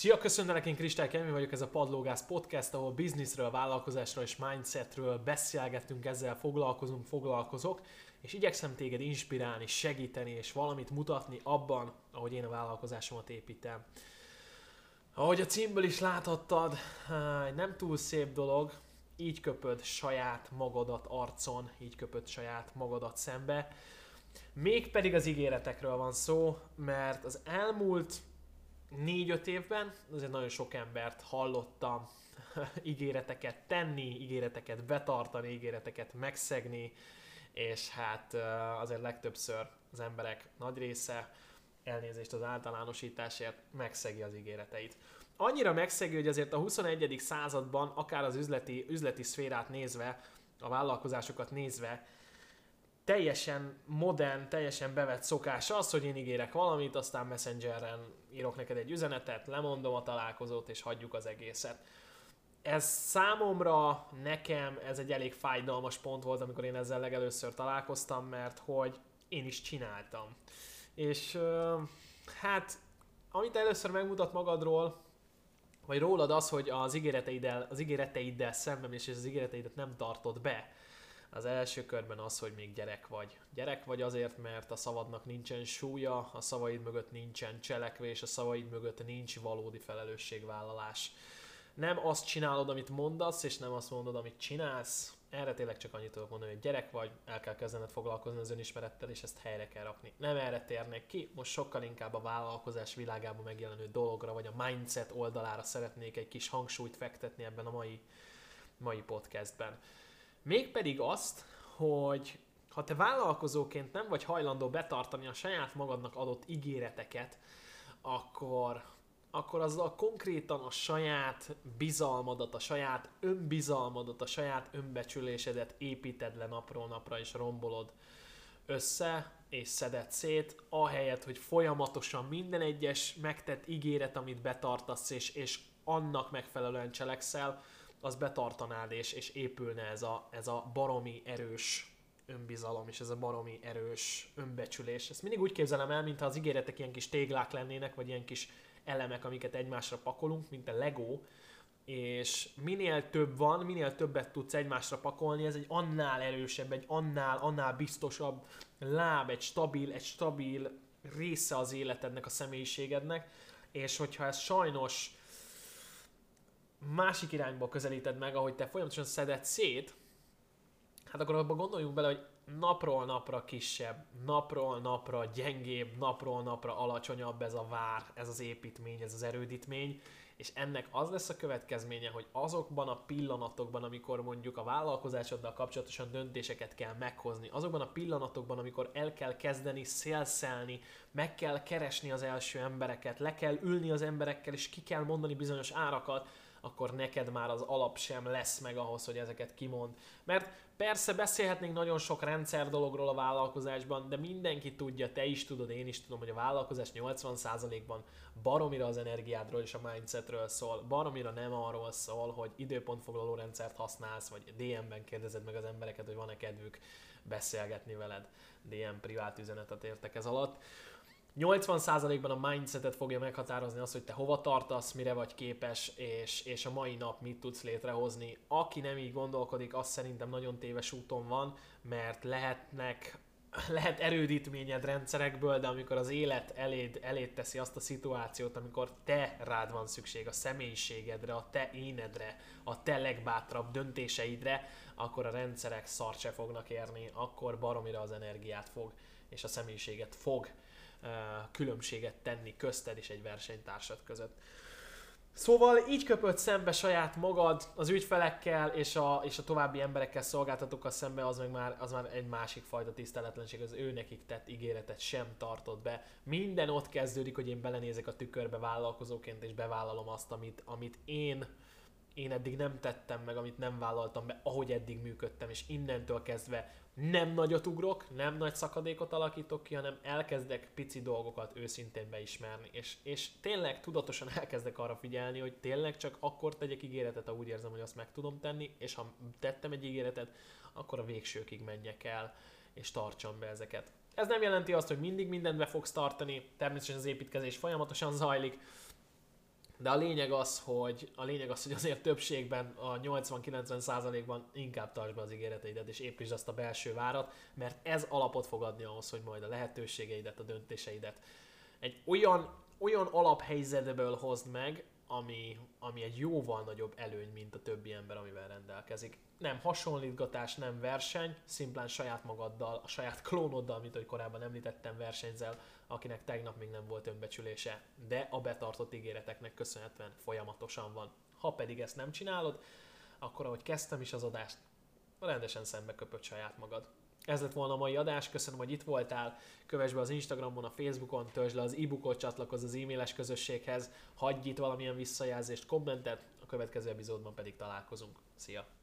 Szia, köszöntelek, én Kristály Kemi vagyok, ez a Padlógász Podcast, ahol bizniszről, vállalkozásról és mindsetről beszélgetünk, ezzel foglalkozunk, foglalkozok, és igyekszem téged inspirálni, segíteni és valamit mutatni abban, ahogy én a vállalkozásomat építem. Ahogy a címből is láthattad, nem túl szép dolog, így köpöd saját magadat arcon, így köpöd saját magadat szembe. Mégpedig az ígéretekről van szó, mert az elmúlt négy-öt évben azért nagyon sok embert hallottam ígéreteket tenni, ígéreteket betartani, ígéreteket megszegni, és hát azért legtöbbször az emberek nagy része elnézést az általánosításért megszegi az ígéreteit. Annyira megszegi, hogy azért a 21. században, akár az üzleti, üzleti szférát nézve, a vállalkozásokat nézve, teljesen modern, teljesen bevett szokás az, hogy én ígérek valamit, aztán Messengeren írok neked egy üzenetet, lemondom a találkozót, és hagyjuk az egészet. Ez számomra, nekem, ez egy elég fájdalmas pont volt, amikor én ezzel legelőször találkoztam, mert hogy én is csináltam. És hát, amit először megmutat magadról, vagy rólad az, hogy az ígéreteiddel, az ígéreteiddel szemben és az ígéreteidet nem tartod be, az első körben az, hogy még gyerek vagy. Gyerek vagy azért, mert a szavadnak nincsen súlya, a szavaid mögött nincsen cselekvés, a szavaid mögött nincs valódi felelősségvállalás. Nem azt csinálod, amit mondasz, és nem azt mondod, amit csinálsz. Erre tényleg csak annyit tudok mondani, hogy gyerek vagy, el kell kezdened foglalkozni az önismerettel, és ezt helyre kell rakni. Nem erre térnek ki, most sokkal inkább a vállalkozás világában megjelenő dologra, vagy a mindset oldalára szeretnék egy kis hangsúlyt fektetni ebben a mai, mai podcastben. Mégpedig azt, hogy ha te vállalkozóként nem vagy hajlandó betartani a saját magadnak adott ígéreteket, akkor, akkor azzal konkrétan a saját bizalmadat, a saját önbizalmadat, a saját önbecsülésedet építed le napról napra és rombolod össze és szedett szét, ahelyett, hogy folyamatosan minden egyes megtett ígéret, amit betartasz és, és annak megfelelően cselekszel, az betartanád, és, és épülne ez a, ez a baromi erős önbizalom, és ez a baromi erős önbecsülés. Ezt mindig úgy képzelem el, mintha az ígéretek ilyen kis téglák lennének, vagy ilyen kis elemek, amiket egymásra pakolunk, mint a Lego, és minél több van, minél többet tudsz egymásra pakolni, ez egy annál erősebb, egy annál, annál biztosabb láb, egy stabil, egy stabil része az életednek, a személyiségednek, és hogyha ez sajnos másik irányba közelíted meg, ahogy te folyamatosan szeded szét, hát akkor abban gondoljunk bele, hogy napról napra kisebb, napról napra gyengébb, napról napra alacsonyabb ez a vár, ez az építmény, ez az erődítmény, és ennek az lesz a következménye, hogy azokban a pillanatokban, amikor mondjuk a vállalkozásoddal kapcsolatosan döntéseket kell meghozni, azokban a pillanatokban, amikor el kell kezdeni szélszelni, meg kell keresni az első embereket, le kell ülni az emberekkel, és ki kell mondani bizonyos árakat, akkor neked már az alap sem lesz meg ahhoz, hogy ezeket kimond. Mert persze beszélhetnénk nagyon sok rendszer dologról a vállalkozásban, de mindenki tudja, te is tudod, én is tudom, hogy a vállalkozás 80%-ban baromira az energiádról és a mindsetről szól. Baromira nem arról szól, hogy időpontfoglaló rendszert használsz, vagy DM-ben kérdezed meg az embereket, hogy van-e kedvük beszélgetni veled. DM privát üzenetet értek ez alatt 80%-ban a mindsetet fogja meghatározni az, hogy te hova tartasz, mire vagy képes, és, és a mai nap mit tudsz létrehozni. Aki nem így gondolkodik, az szerintem nagyon téves úton van, mert lehetnek lehet erődítményed rendszerekből, de amikor az élet eléd, eléd teszi azt a szituációt, amikor te rád van szükség a személyiségedre, a te énedre, a te legbátrabb döntéseidre, akkor a rendszerek szart se fognak érni, akkor baromira az energiát fog, és a személyiséget fog különbséget tenni közted és egy versenytársad között. Szóval így köpött szembe saját magad az ügyfelekkel és a, és a további emberekkel, szolgáltatókkal szembe, az meg már, az már egy másik fajta tiszteletlenség, az ő nekik tett ígéretet sem tartott be. Minden ott kezdődik, hogy én belenézek a tükörbe vállalkozóként, és bevállalom azt, amit, amit én én eddig nem tettem meg, amit nem vállaltam be, ahogy eddig működtem, és innentől kezdve nem nagyot ugrok, nem nagy szakadékot alakítok ki, hanem elkezdek pici dolgokat őszintén beismerni, és, és tényleg tudatosan elkezdek arra figyelni, hogy tényleg csak akkor tegyek ígéretet, ha úgy érzem, hogy azt meg tudom tenni, és ha tettem egy ígéretet, akkor a végsőkig menjek el, és tartsam be ezeket. Ez nem jelenti azt, hogy mindig mindent be fogsz tartani, természetesen az építkezés folyamatosan zajlik, De a lényeg az, hogy a lényeg az, hogy azért többségben, a 80-90%-ban inkább tartsd be az ígéreteidet, és építsd azt a belső várat, mert ez alapot fog adni ahhoz, hogy majd a lehetőségeidet, a döntéseidet egy olyan, olyan alaphelyzetből hozd meg, ami, ami egy jóval nagyobb előny, mint a többi ember, amivel rendelkezik. Nem hasonlítgatás, nem verseny, szimplán saját magaddal, a saját klónoddal, mint ahogy korábban említettem, versenyzel, akinek tegnap még nem volt önbecsülése, de a betartott ígéreteknek köszönhetően folyamatosan van. Ha pedig ezt nem csinálod, akkor ahogy kezdtem is az adást, rendesen szembe köpött saját magad. Ez lett volna a mai adás, köszönöm, hogy itt voltál, kövess be az Instagramon, a Facebookon, töltsd le az e-bookot, csatlakozz az e-mailes közösséghez, hagyj itt valamilyen visszajelzést, kommentet, a következő epizódban pedig találkozunk. Szia!